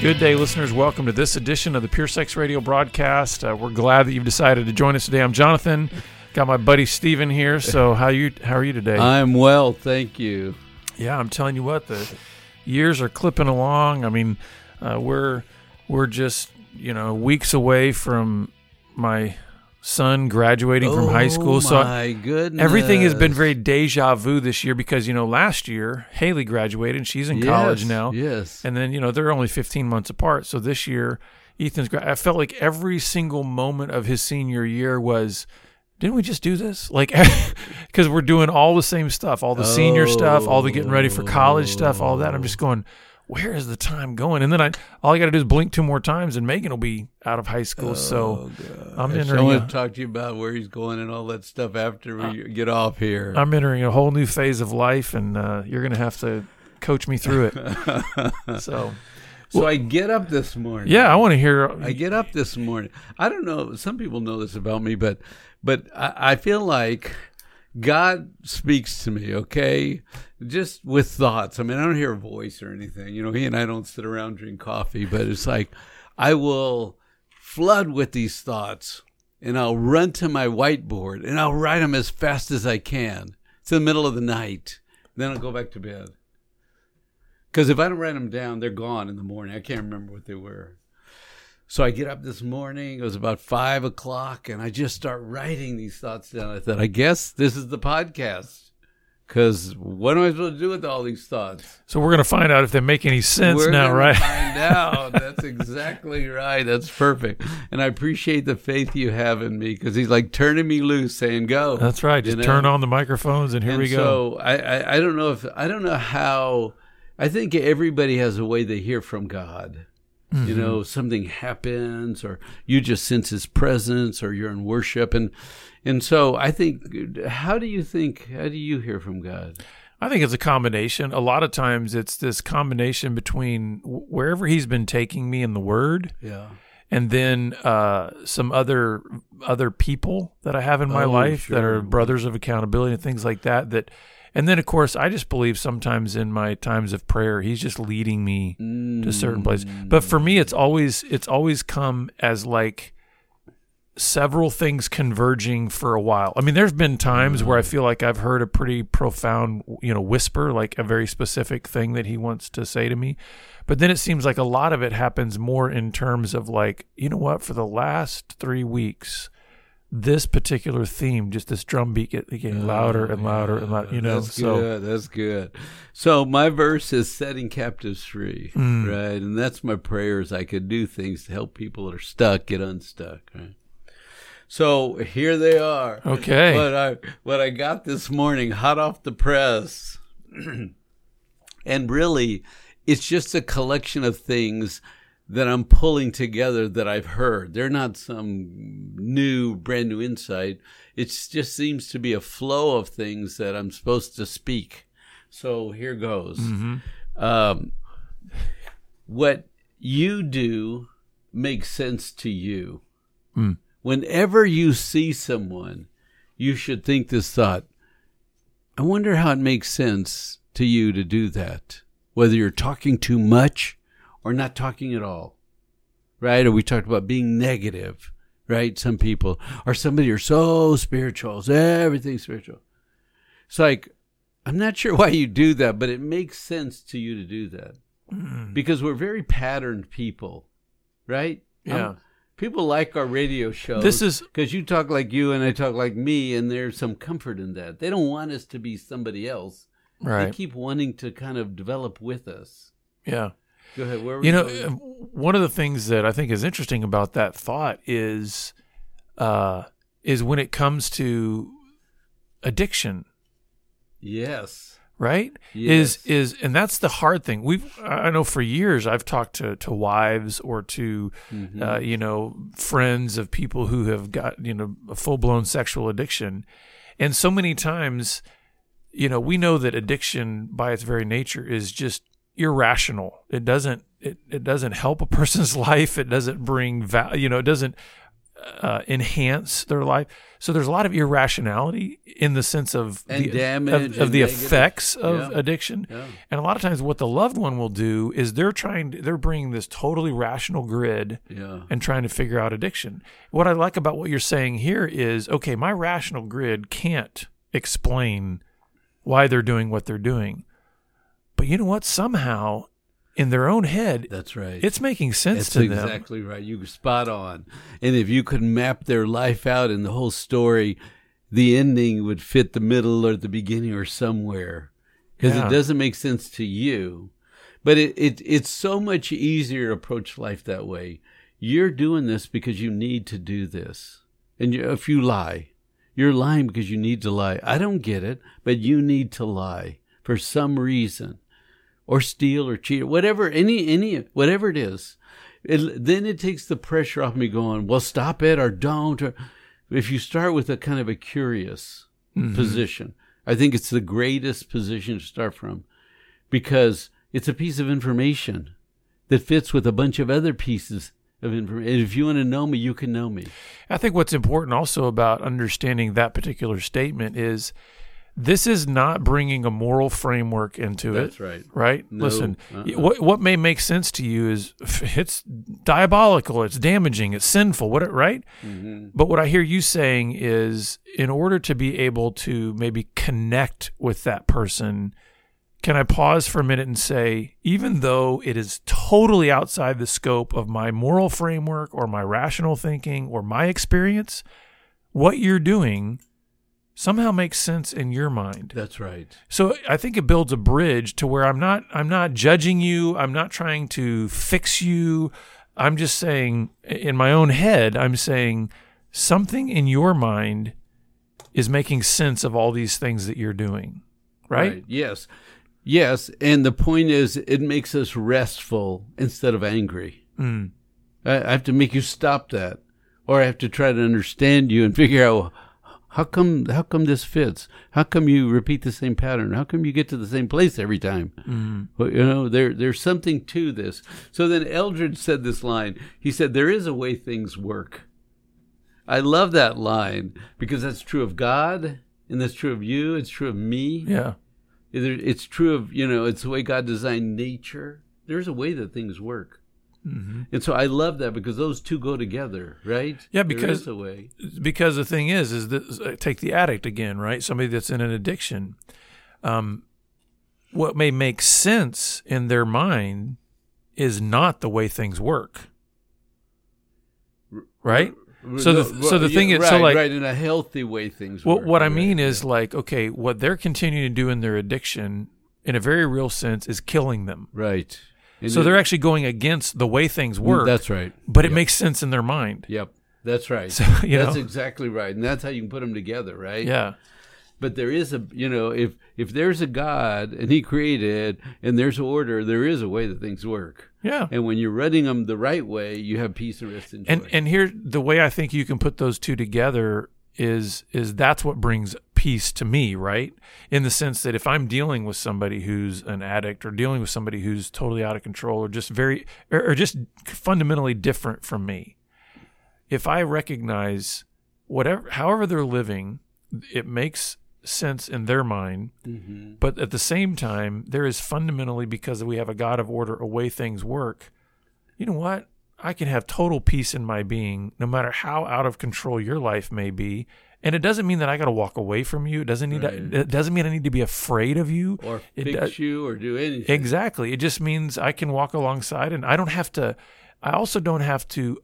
Good day, listeners. Welcome to this edition of the Pure Sex Radio broadcast. Uh, we're glad that you've decided to join us today. I'm Jonathan. Got my buddy Steven here. So how you how are you today? I'm well, thank you. Yeah, I'm telling you what, the years are clipping along. I mean, uh, we're we're just you know weeks away from my son graduating from high school. Oh So my goodness, everything has been very deja vu this year because you know last year Haley graduated and she's in college now. Yes, And then, you know, they're only 15 months apart. So this year, Ethan's, gra- I felt like every single moment of his senior year was, didn't we just do this? Like, because we're doing all the same stuff, all the senior stuff, all the getting ready for college stuff, all that. I'm just going, where is the time going? And then I, all I got to do is blink two more times and Megan will be out of high school. so I'm I entering, want a, to talk to you about where he's going and all that stuff after we get off here. I'm entering a whole new phase of life and uh, you're going to have to coach me through it. so, so I get up this morning. yeah, I want to hear. I get up this morning. I don't know. Some people know this about me, but but I, I feel like God speaks to me. Okay, just with thoughts. I mean, I don't hear a voice or anything. You know, he and I don't sit around drink coffee, but it's like I will flood with these thoughts, and I'll run to my whiteboard and I'll write them as fast as I can. It's in the middle of the night. Then I'll go back to bed. Because if I don't write them down, they're gone in the morning. I can't remember what they were. So I get up this morning. It was about five o'clock, and I just start writing these thoughts down. I thought, I guess this is the podcast. Because what am I supposed to do with all these thoughts? So we're going to find out if they make any sense We're now, right? Find out. That's exactly right. That's perfect. And I appreciate the faith you have in me because he's like turning me loose, saying, "Go." That's right. Just know? turn on the microphones and here and we go. So I, I, I don't know if I don't know how. I think everybody has a way they hear from God. You Mm-hmm. know, something happens, or you just sense His presence, or you're in worship, and and so I think. How do you think? How do you hear from God? I think it's a combination. A lot of times it's this combination between wherever he's been taking me in the word Yeah. and then uh, some other other people that I have in my Oh, life that are brothers of accountability and things like that that and then of course I just believe sometimes in my times of prayer he's just leading me to certain places. But for me it's always it's always come as like several things converging for a while. I mean, there's been times where I feel like I've heard a pretty profound, you know, whisper, like a very specific thing that he wants to say to me. But then it seems like a lot of it happens more in terms of like, you know what, for the last three weeks, this particular theme, just this drum beat get, getting louder and louder and louder, you know. That's so good. That's good. So my verse is setting captives free, Mm. right? And that's my prayers. I could do things to help people that are stuck get unstuck, right? So here they are. Okay. What I what I got this morning, hot off the press, and really, it's just a collection of things that I'm pulling together that I've heard. They're not some new, brand new insight. It just seems to be a flow of things that I'm supposed to speak. So here goes. Um, what you do makes sense to you. Whenever you see someone, you should think this thought I wonder how it makes sense to you to do that, whether you're talking too much or not talking at all. Right? Or we talked about being negative, right? Some people or somebody are so spiritual, so everything's spiritual. It's like, I'm not sure why you do that, but it makes sense to you to do that mm. because we're very patterned people, right? Yeah. people like our radio show. This is- because you talk like you and I talk like me, and there's some comfort in that. They don't want us to be somebody else. Right. They keep wanting to kind of develop with us. Yeah. Go ahead. Where were You know, going? uh, one of the things that I think is interesting about that thought is, uh, is when it comes to addiction, yes, right? Yes. Is is and that's the hard thing. We've I know for years I've talked to to wives or to Mm-hmm. uh, you know friends of people who have got you know a full blown sexual addiction, and so many times, you know, we know that addiction by its very nature is just irrational. It doesn't it, it doesn't help a person's life. It doesn't bring value. You know, it doesn't uh, enhance their life. So there's a lot of irrationality in the sense of And the, damage of, of the negative. effects of Yeah. addiction. Yeah. And a lot of times, what the loved one will do is they're trying, to, they're bringing this totally rational grid Yeah. and trying to figure out addiction. What I like about what you're saying here is okay, my rational grid can't explain why they're doing what they're doing. But you know what? Somehow, in their own head, That's right. it's making sense That's to them. exactly right. You spot on. And if you could map their life out in the whole story, the ending would fit the middle or the beginning or somewhere. Because Yeah. it doesn't make sense to you. But it, it it's so much easier to approach life that way. You're doing this because you need to do this. And you, if you lie, you're lying because you need to lie. I don't get it, but you need to lie for some reason or steal or cheat or whatever any any whatever it is it, then it takes the pressure off me going well stop it or don't or if you start with a kind of a curious mm-hmm. position i think it's the greatest position to start from because it's a piece of information that fits with a bunch of other pieces of information if you want to know me you can know me. I think what's important also about understanding that particular statement is this is not bringing a moral framework into it. That's right. Right? No, Listen, uh-uh. what what may make sense to you is it's diabolical, it's damaging, it's sinful, what right? Mm-hmm. But what I hear you saying is in order to be able to maybe connect with that person, can I pause for a minute and say, even though it is totally outside the scope of my moral framework or my rational thinking or my experience, what you're doing somehow makes sense in your mind. that's right So I think it builds a bridge to where I'm not I'm not judging you, I'm not trying to fix you. I'm just saying in my own head, I'm saying something in your mind is making sense of all these things that you're doing. Right? yes yes and the point is it makes us restful instead of angry Mm. I I have to make you stop that, or I have to try to understand you and figure out how come how come this fits. How come you repeat the same pattern? How come you get to the same place every time? Mm. Well, you know, there there's something to this. So then Eldred said this line. He said, "There is a way things work." I love that line because that's true of God, and that's true of you. It's true of me. Yeah. It's true of you know. It's the way God designed nature. There's a way that things work. Mm-hmm. And so I love that because those two go together, right? Yeah, because- because the thing is is that uh, take the addict again right somebody that's in an addiction um, what may make sense in their mind is not the way things work right So the- No, so the yeah, thing is- right, so like- right in a healthy way things well, work. what i right, mean yeah. is like okay what they're continuing to do in their addiction in a very real sense is killing them right. And so it- they're actually going against the way things mm, work That's right. but it Yep. makes sense in their mind Yep. That's right. So, that's know. exactly right, and that's how you can put them together, right? yeah But there is a, you know, if if there's a God and He created, and there's order, there is a way that things work. yeah And when you're running them the right way, you have peace and rest and joy. and and here the way I think you can put those two together is is that's what brings peace to me, right? In the sense that if I'm dealing with somebody who's an addict or dealing with somebody who's totally out of control or just very or, or just fundamentally different from me, if I recognize whatever however they're living, it makes sense in their mind Mhm. but at the same time, there is fundamentally because we have a God of order, a way things work. You know what? I can have total peace in my being, no matter how out of control your life may be. And it doesn't mean that I got to walk away from you. It doesn't need. Right. To, it doesn't mean I need to be afraid of you. or It fix does- you or do anything. Exactly. It just means I can walk alongside, and I don't have to. I also don't have to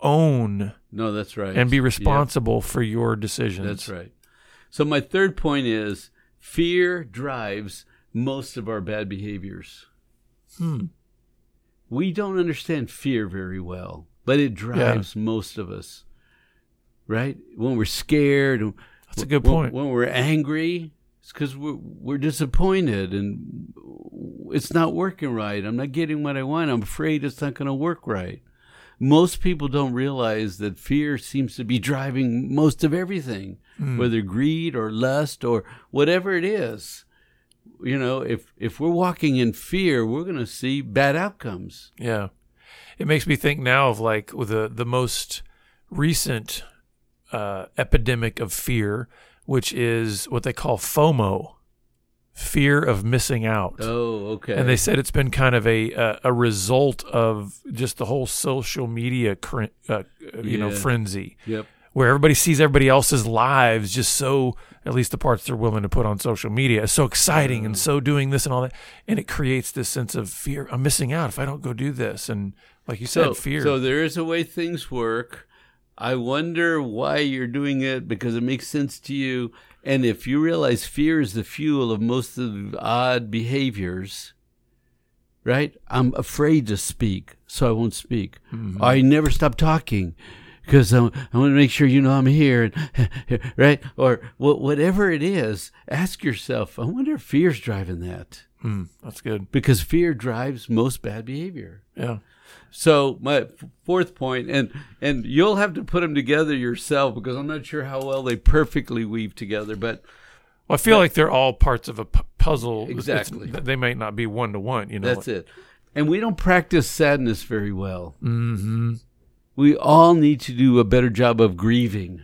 own No, that's right. and be Yeah. responsible for your decisions. That's right. So my third point is fear drives most of our bad behaviors. Hmm. We don't understand fear very well, but it drives most of us. Right? When we're scared, That's a good when- point. When we're angry, it's because we're we're disappointed and it's not working right. I'm not getting what I want. I'm afraid it's not going to work right. Most people don't realize that fear seems to be driving most of everything, Hmm. whether greed or lust or whatever it is. You know, if if we're walking in fear, we're going to see bad outcomes. Yeah. It makes me think now of like the the most recent uh, epidemic of fear, which is what they call FOMO, fear of missing out. Oh, okay. And they said it's been kind of a a, a result of just the whole social media, cr- uh, you know, frenzy, Yep. where everybody sees everybody else's lives just so, at least the parts they're willing to put on social media, is so exciting and so doing this and all that, and it creates this sense of fear. I'm missing out if I don't go do this, and like you So, said, fear. so there is a way things work. I wonder why you're doing it because it makes sense to you. And if you realize fear is the fuel of most of the odd behaviors, right? I'm afraid to speak, so I won't speak. Mm-hmm. I never stop talking because I, want to make sure you know I'm here, and, right? Or wh- whatever it is, ask yourself, I wonder if fear's driving that Hmm, that's good. because fear drives most bad behavior. Yeah. So my fourth point, and and you'll have to put them together yourself because I'm not sure how well they perfectly weave together. But Well, I feel like they're all parts of a p- puzzle. It's- Exactly. they might not be one to one. You know. that's it. And we don't practice sadness very well. Mm-hmm. We all need to do a better job of grieving,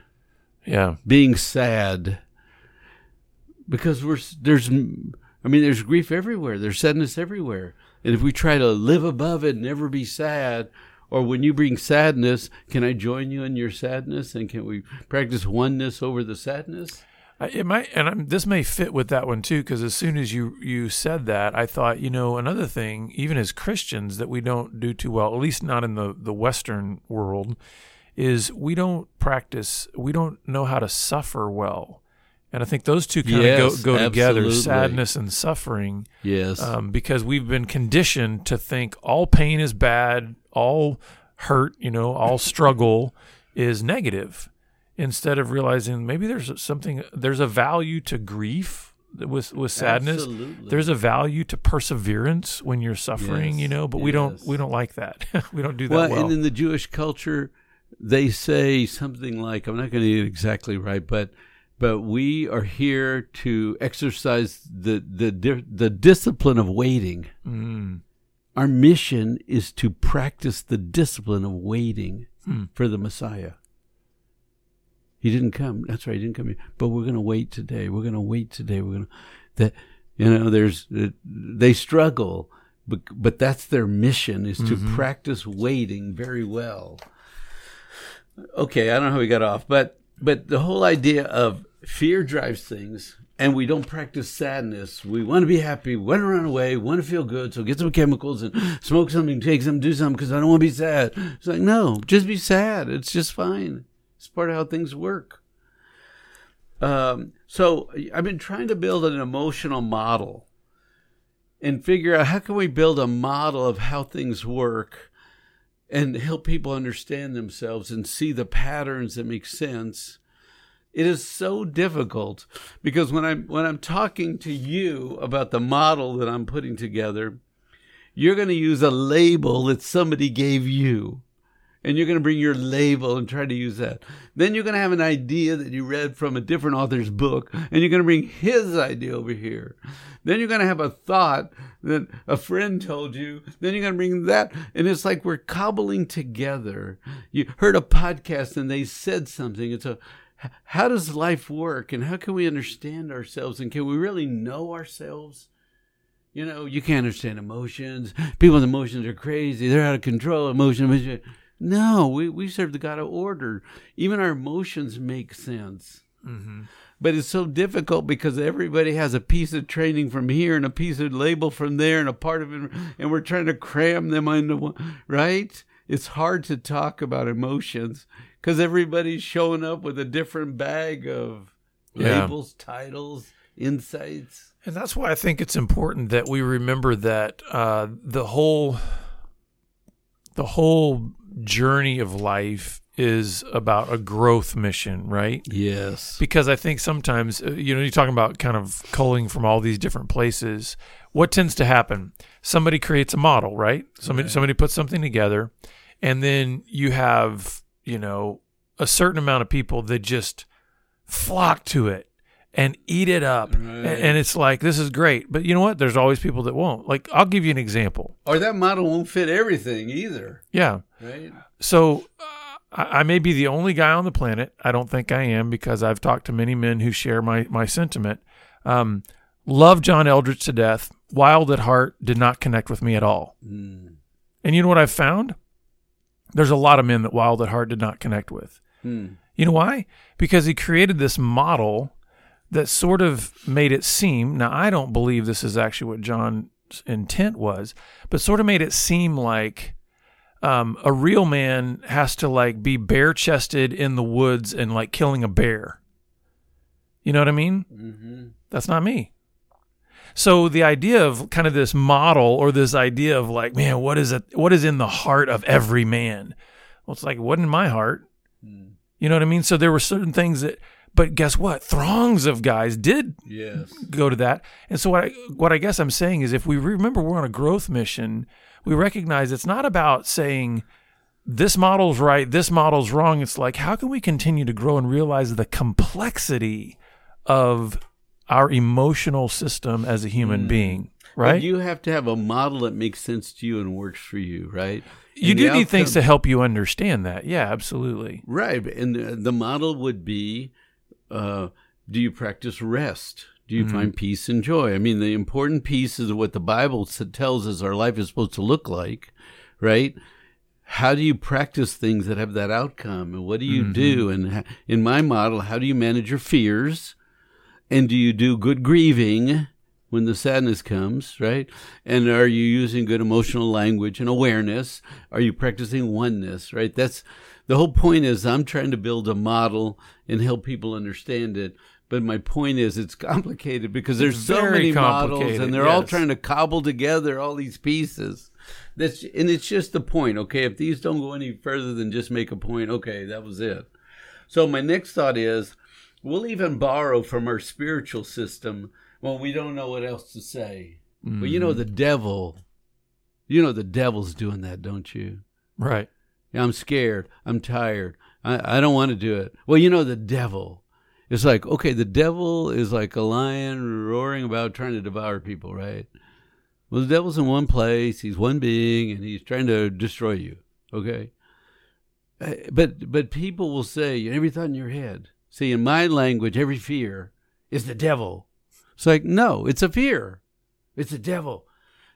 Yeah. being sad, because we're there's, I mean, there's grief everywhere. There's sadness everywhere. And if we try to live above it, and never be sad, or when you bring sadness, can I join you in your sadness? And can we practice oneness over the sadness? It might, and I'm, this may fit with that one too, because as soon as you you said that, I thought, you know, another thing, even as Christians, that we don't do too well, at least not in the the Western world, is we don't practice, we don't know how to suffer well, and I think those two kind of Yes, go go together, sadness and suffering, Yes. um, because we've been conditioned to think all pain is bad, all hurt, you know, all struggle is negative, instead of realizing maybe there's something, there's a value to grief with with sadness. Absolutely. There's a value to perseverance when you're suffering, Yes, you know, but we don't we don't like that. we don't do that well, well. and in the Jewish culture, they say something like, I'm not going to get it exactly right, but but we are here to exercise the the the discipline of waiting. Mm, Our mission is to practice the discipline of waiting Hmm. for the Messiah. He didn't come. That's right. He didn't come here. But we're going to wait today. We're going to wait today. We're going to that. You know, there's they struggle, but but that's their mission is to practice waiting very well. Okay, I don't know how we got off, but but the whole idea of fear drives things, and we don't practice sadness. We want to be happy, want to run away, want to feel good, so get some chemicals and smoke something, take some, do something, because I don't want to be sad. It's like no, just be sad. It's just fine. It's part of how things work. Um, so I've been trying to build an emotional model and figure out how can we build a model of how things work and help people understand themselves and see the patterns that make sense. It is so difficult because when I'm when I'm talking to you about the model that I'm putting together, you're going to use a label that somebody gave you. And you're going to bring your label and try to use that. Then you're going to have an idea that you read from a different author's book, and you're going to bring his idea over here. Then you're going to have a thought that a friend told you. Then you're going to bring that. And it's like we're cobbling together. You heard a podcast and they said something. It's a, how does life work and how can we understand ourselves and can we really know ourselves? You know, you can't understand emotions. People's emotions are crazy. They're out of control. Emotion. No, we, we serve the God of order. Even our emotions make sense. Mm-hmm. But it's so difficult because everybody has a piece of training from here and a piece of label from there and a part of it, and we're trying to cram them into one, right? It's hard to talk about emotions because everybody's showing up with a different bag of Yeah. labels, titles, insights. And that's why I think it's important that we remember that uh, the whole the whole journey of life is about a growth mission, right? Yes. Because I think sometimes, uh, you know, you're talking about kind of culling from all these different places. What tends to happen? Somebody creates a model, right? Somebody somebody puts something together, and then you have, you know, a certain amount of people that just flock to it and eat it up. A- And it's like, this is great. But you know what? There's always people that won't. Like, I'll give you an example. Or that model won't fit everything either, Yeah. right? So I, I may be the only guy on the planet. I don't think I am because I've talked to many men who share my my sentiment. Um, love John Eldredge to death. Wild at heart did not connect with me at all. Mm. And you know what I've found? There's a lot of men that Wild at Heart did not connect with. Mm. You know why? Because he created this model that sort of made it seem. Now, I don't believe this is actually what John's intent was, but sort of made it seem like um, a real man has to like be bare chested in the woods and like killing a bear. You know what I mean? hmm That's not me. So the idea of kind of this model or this idea of like, man, what is it? What is in the heart of every man? Well, it's like, what in my heart? Mm. You know what I mean? So there were certain things that, but guess what? Throngs of guys did Yes. go to that. And so what I, what I guess I'm saying is if we remember we're on a growth mission, we recognize it's not about saying this model's right, this model's wrong. It's like how can we continue to grow and realize the complexity of our emotional system as a human being, right? But You, have to have a model that makes sense to you and works for you, right? You do And the need things to help you understand that. Yeah, absolutely. Right. And the, the model would be uh, do you practice rest? Do Mm-hmm. you find peace and joy? I mean, the important piece is what the Bible tells us our life is supposed to look like, right? How do you practice things that have that outcome? And what do you do? Mm-hmm. And in my model, how do you manage your fears? And do you do good grieving when the sadness comes, right? And are you using good emotional language and awareness? Are you practicing oneness, right? That's the whole point is I'm trying to build a model and help people understand it. But my point is it's complicated because there's It's so many models and they're all trying to cobble together all these pieces. That's and it's just the point, okay? If these don't go any further than just make a point, okay, that was it. So my next thought is we'll even borrow from our spiritual system when we don't know what else to say. But you know the devil, you know the devil's doing that, don't you? Right. I'm scared. I'm tired. I, I don't want to do it. Well, you know the devil. It's like okay, the devil is like a lion roaring about trying to devour people, right? Well, the devil's in one place. He's one being, and he's trying to destroy you. Okay, Uh, but but people will say every thought in your head. See, in my language, every fear is the devil. It's like no, it's a fear. It's the devil.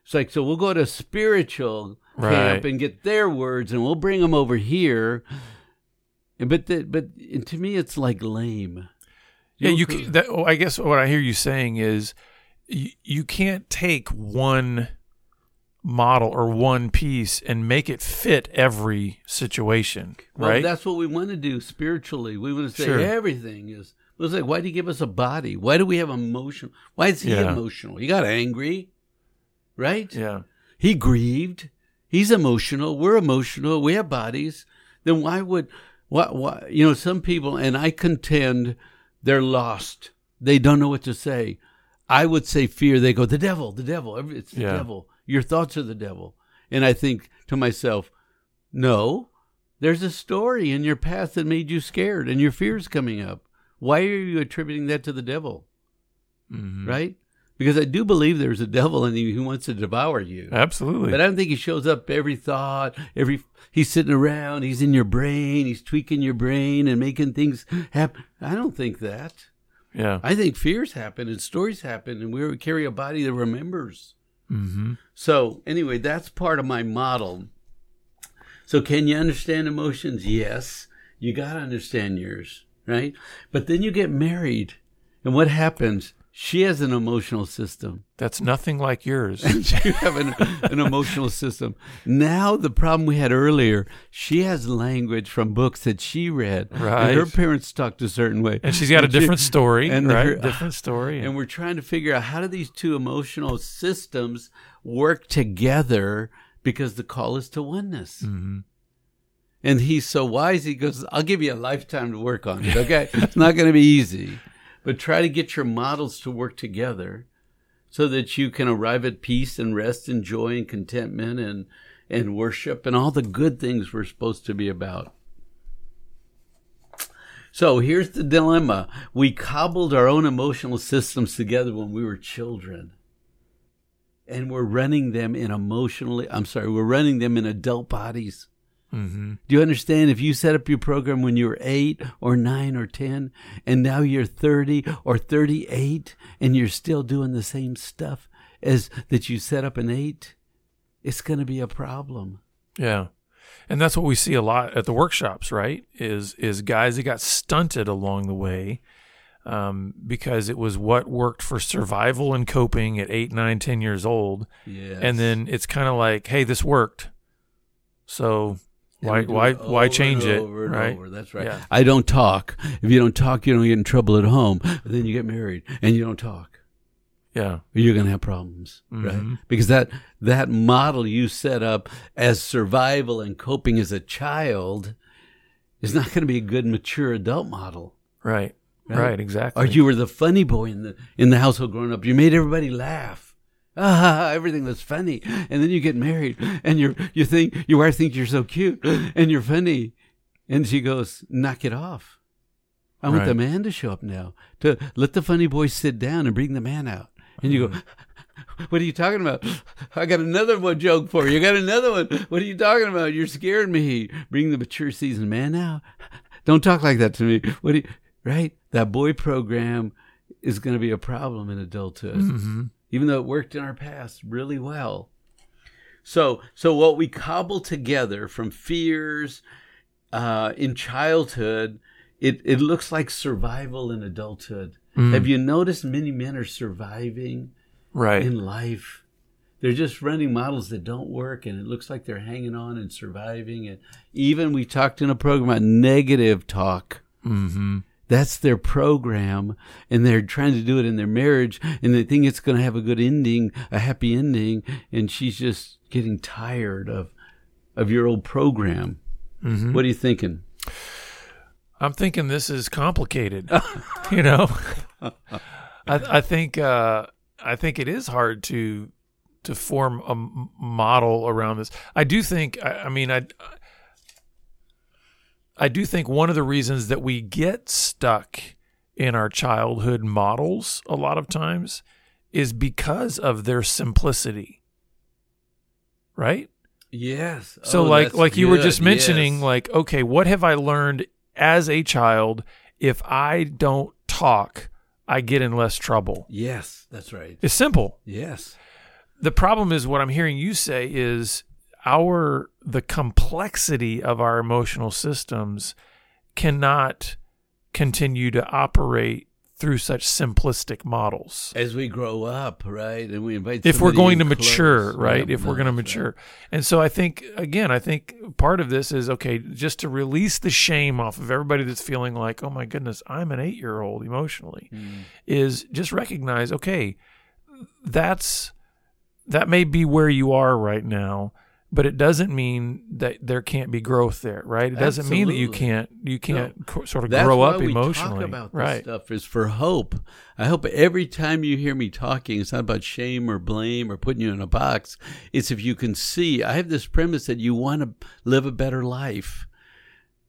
It's like so we'll go to spiritual Right. camp and get their words, and we'll bring them over here. But the, but to me, it's like lame. Yeah, you can, that, oh, I guess what I hear you saying is you, you can't take one model or one piece and make it fit every situation, Well, right? that's what we want to do spiritually. We want to say Sure. everything is. It was like, why do you give us a body? Why do we have emotion? Why is he Yeah. emotional? He got angry, right? yeah. He grieved. He's emotional. We're emotional. We have bodies. Then why would why, why you know some people and I contend they're lost. They don't know what to say. I would say fear. They go the devil, the devil. It's the Yeah. devil. Your thoughts are the devil. And I think to myself, no, there's a story in your past that made you scared, and your fears coming up. Why are you attributing that to the devil? Mhm. Right? Because I do believe there's a devil and he, he wants to devour you. Absolutely. But I don't think he shows up every thought, every he's sitting around, he's in your brain, he's tweaking your brain and making things happen. I don't think that. yeah. I think fears happen and stories happen and we carry a body that remembers. Hmm So anyway, that's part of my model. So can you understand emotions? Yes. You got to understand yours, right? But then you get married and what happens? She has an emotional system. That's nothing like yours. you have an, an emotional system. Now, the problem we had earlier, she has language from books that she read. Right. And her parents talked a certain way. and she's got a she- different story, and right? her- different story. And we're trying to figure out how do these two emotional systems work together because the call is to oneness. Mhm. And he's so wise, he goes, I'll give you a lifetime to work on it, okay? it's not going to be easy. But try to get your models to work together so that you can arrive at peace and rest and joy and contentment and, and worship and all the good things we're supposed to be about. So here's the dilemma. We cobbled our own emotional systems together when we were children. And we're running them in emotionally, I'm sorry, we're running them in adult bodies. Mm-hmm. Do you understand? If you set up your program when you were eight or nine or 10, and now you're 30 or 38, and you're still doing the same stuff as that you set up in eight, it's going to be a problem. Yeah. And that's what we see a lot at the workshops, right? Is is guys that got stunted along the way um, because it was what worked for survival and coping at eight, nine, ten years old, Yes. and then it's kind of like, hey, this worked, so why why it why change it, over right? over. That's right. Yeah. I don't talk. If you don't talk, you don't get in trouble at home. Then you get married and you don't talk. Yeah, You're going to have problems, Mhm. right? Because that that model you set up as survival and coping as a child is not going to be a good mature adult model. right, Right. right, exactly. Or you were the funny boy in the in the household growing up. You made everybody laugh. Ah, everything was funny. And then you get married and you're you think your wife thinks you're so cute and you're funny. And she goes, knock it off. I want the man to show up now. To let the funny boy sit down and bring the man out. And you go, What are you talking about? I got another one joke for you. I got another one. What are you talking about? You're scaring me. Bring the mature seasoned man out. Don't talk like that to me. What do you, right? That boy program is going to be a problem in adulthood, hmm even though it worked in our past really well. So, so what we cobble together from fears uh, in childhood, it, it looks like survival in adulthood. Mm. Have you noticed many men are surviving Right. in life? They're just running models that don't work, and it looks like they're hanging on and surviving. And even we talked in a program about negative talk. hmm That's their program, and they're trying to do it in their marriage, and they think it's going to have a good ending, a happy ending, and she's just getting tired of of your old program. hmm What are you thinking? I'm thinking this is complicated. you know, I, I think uh, I think it is hard to to form a model around this. I do think. I, I mean, I I do think one of the reasons that we get stuck in our childhood models a lot of times is because of their simplicity. Right? Yes. So Oh, like like you were just mentioning Yes. like okay, what have I learned as a child if I don't talk, I get in less trouble. Yes, that's right. It's simple. Yes. The problem is what I'm hearing you say is our the complexity of our emotional systems cannot continue to operate through such simplistic models. As we grow up, right, and we invite if we're going to in mature, right? If we're going to that's right. mature. And so I think, again, I think part of this is okay, just to release the shame off of everybody that's feeling like, oh my goodness, I'm an eight year old emotionally, Mm. is just recognize, okay, that's, that may be where you are right now. But it doesn't mean that there can't be growth there, right? It doesn't mean that you can't you can't co- sort of That's grow up emotionally, talk about this right? stuff is for hope. I hope every time you hear me talking, it's not about shame or blame or putting you in a box. It's if you can see. I have this premise that you want to live a better life,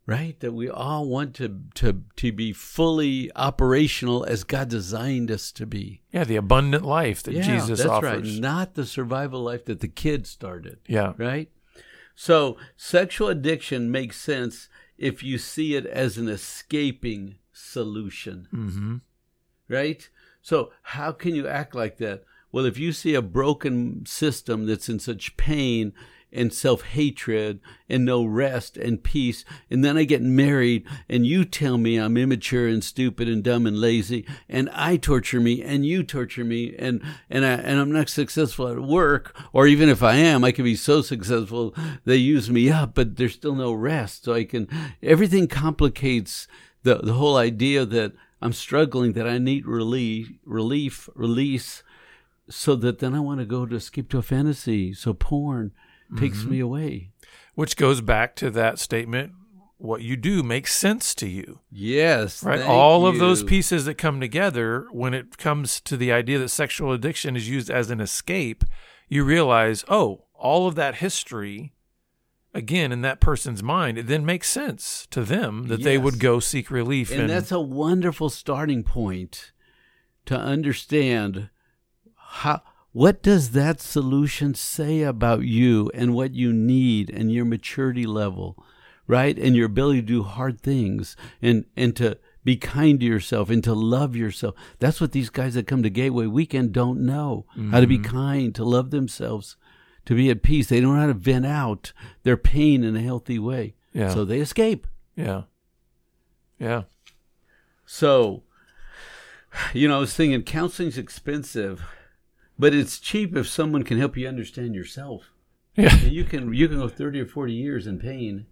right? That we all want to to to be fully operational as God designed us to be. Yeah, the abundant life that Yeah, Jesus that's offers. right. Not the survival life that the kids started Yeah, right? So sexual addiction makes sense if you see it as an escaping solution, hmm right? So how can you act like that? Well, if you see a broken system that's in such pain and self hatred and no rest and peace, and then I get married and you tell me I'm immature and stupid and dumb and lazy, and I torture me and you torture me, and and I and I'm not successful at work, or even if I am, I can be so successful they use me up, but there's still no rest. So I can everything complicates the the whole idea that I'm struggling, that I need relief, relief, release, so that then I want to go to escape to a fantasy. So porn takes Mm-hmm. me away. which goes back to that statement what you do makes sense to you Yes, right thank all of those pieces that come together when it comes to the idea that sexual addiction is used as an escape you realize oh all of that history again in that person's mind it then makes sense to them that they would go seek relief and in that's a wonderful starting point to understand how what does that solution say about you and what you need and your maturity level, right? And your ability to do hard things and, and to be kind to yourself and to love yourself. That's what these guys that come to Gateway Weekend don't know mm-hmm. how to be kind, to love themselves, to be at peace. They don't know how to vent out their pain in a healthy way. Yeah. So they escape. Yeah. Yeah. So, you know, I was thinking counseling's expensive, but it's cheap if someone can help you understand yourself. Yeah. And you can you can go 30 or 40 years in pain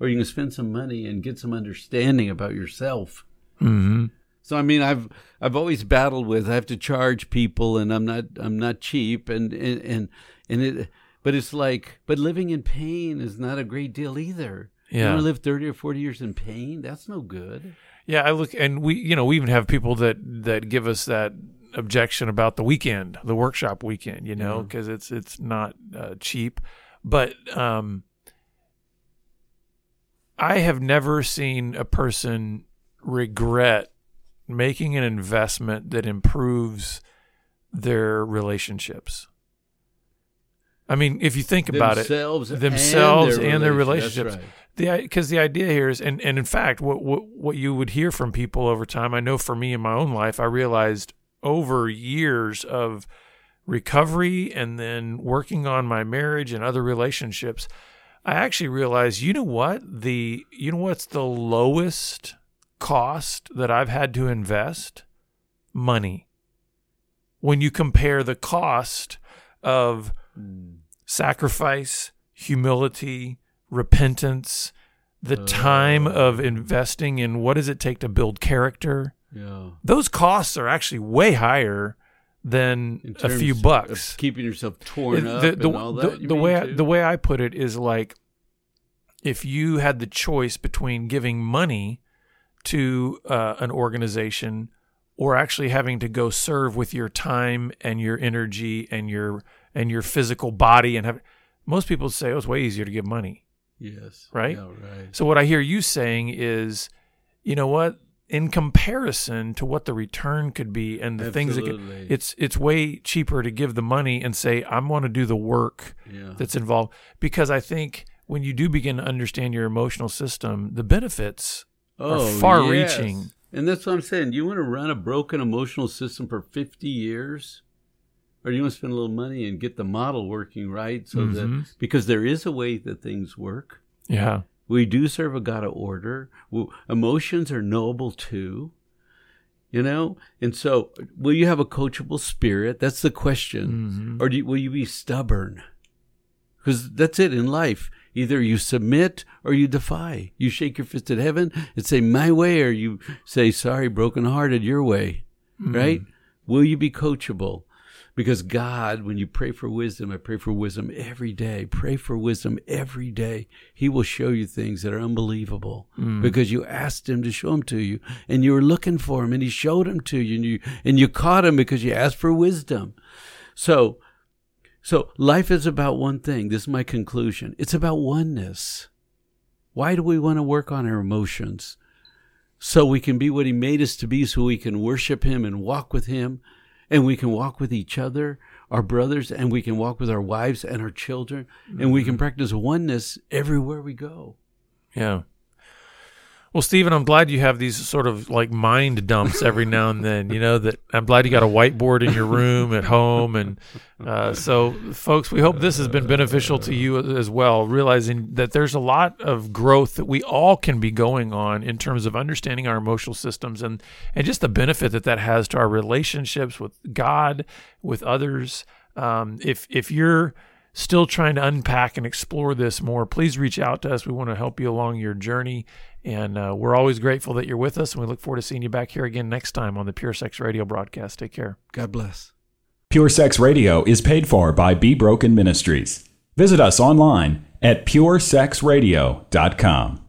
or you can spend some money and get some understanding about yourself. Mm-hmm. So I mean, I've I've always battled with I have to charge people, and I'm not I'm not cheap, and and and, and it. But it's like, but living in pain is not a great deal either. Yeah. You want to live thirty or forty years in pain? That's no good. Yeah, I look, and we, you know, we even have people that that give us that objection about the weekend, the workshop weekend, you know, because mm-hmm. it's it's not uh, cheap. But um, I have never seen a person regret making an investment that improves their relationships. I mean, if you think about themselves it, themselves and their, and their relationships. Right. The because the idea here is, and, and in fact, what, what what you would hear from people over time. I know for me in my own life, I realized over years of recovery and then working on my marriage and other relationships, I actually realized, you know what the you know what's the lowest cost that I've had to invest? Money. When you compare the cost of sacrifice, humility, repentance, the uh, time of investing in what does it take to build character? Yeah. Those costs are actually way higher than a few bucks. keeping yourself torn up the, the, and all that. The, the way I, the way I put it is like if you had the choice between giving money to uh, an organization or actually having to go serve with your time and your energy and your and your physical body and have most people say oh it's way easier to give money yes right, yeah, right. so what i hear you saying is you know what in comparison to what the return could be and the Absolutely. things that could, it's it's way cheaper to give the money and say I'm going to do the work yeah. that's involved because I think when you do begin to understand your emotional system the benefits oh, are far yes. reaching and that's what I'm saying you want to run a broken emotional system for 50 years or you want to spend a little money and get the model working right so mm-hmm. that because there is a way that things work yeah we do serve a God of order. Emotions are knowable too. You know? And so, will you have a coachable spirit? That's the question. Mm-hmm. Or you, will you be stubborn? Because that's it in life. Either you submit or you defy. You shake your fist at heaven and say, My way, or you say, Sorry, brokenhearted, your way. Mm-hmm. Right? Will you be coachable? Because God, when you pray for wisdom, I pray for wisdom every day. Pray for wisdom every day. He will show you things that are unbelievable mm. because you asked Him to show them to you, and you were looking for Him, and He showed them to you, and you and you caught Him because you asked for wisdom. So, so life is about one thing. This is my conclusion. It's about oneness. Why do we want to work on our emotions? So we can be what He made us to be, so we can worship Him and walk with Him and we can walk with each other, our brothers, and we can walk with our wives and our children, mm-hmm. and we can mm-hmm. practice oneness everywhere we go. Yeah. Well, Stephen, I'm glad you have these sort of like mind dumps every now and then. You know that I'm glad you got a whiteboard in your room at home, and uh, so, folks, we hope this has been beneficial to you as well. Realizing that there's a lot of growth that we all can be going on in terms of understanding our emotional systems, and and just the benefit that that has to our relationships with God, with others. Um, if if you're still trying to unpack and explore this more, please reach out to us. We want to help you along your journey. And uh, we're always grateful that you're with us. And we look forward to seeing you back here again next time on the Pure Sex Radio broadcast. Take care. God bless. Pure Sex Radio is paid for by Be Broken Ministries. Visit us online at puresexradio.com.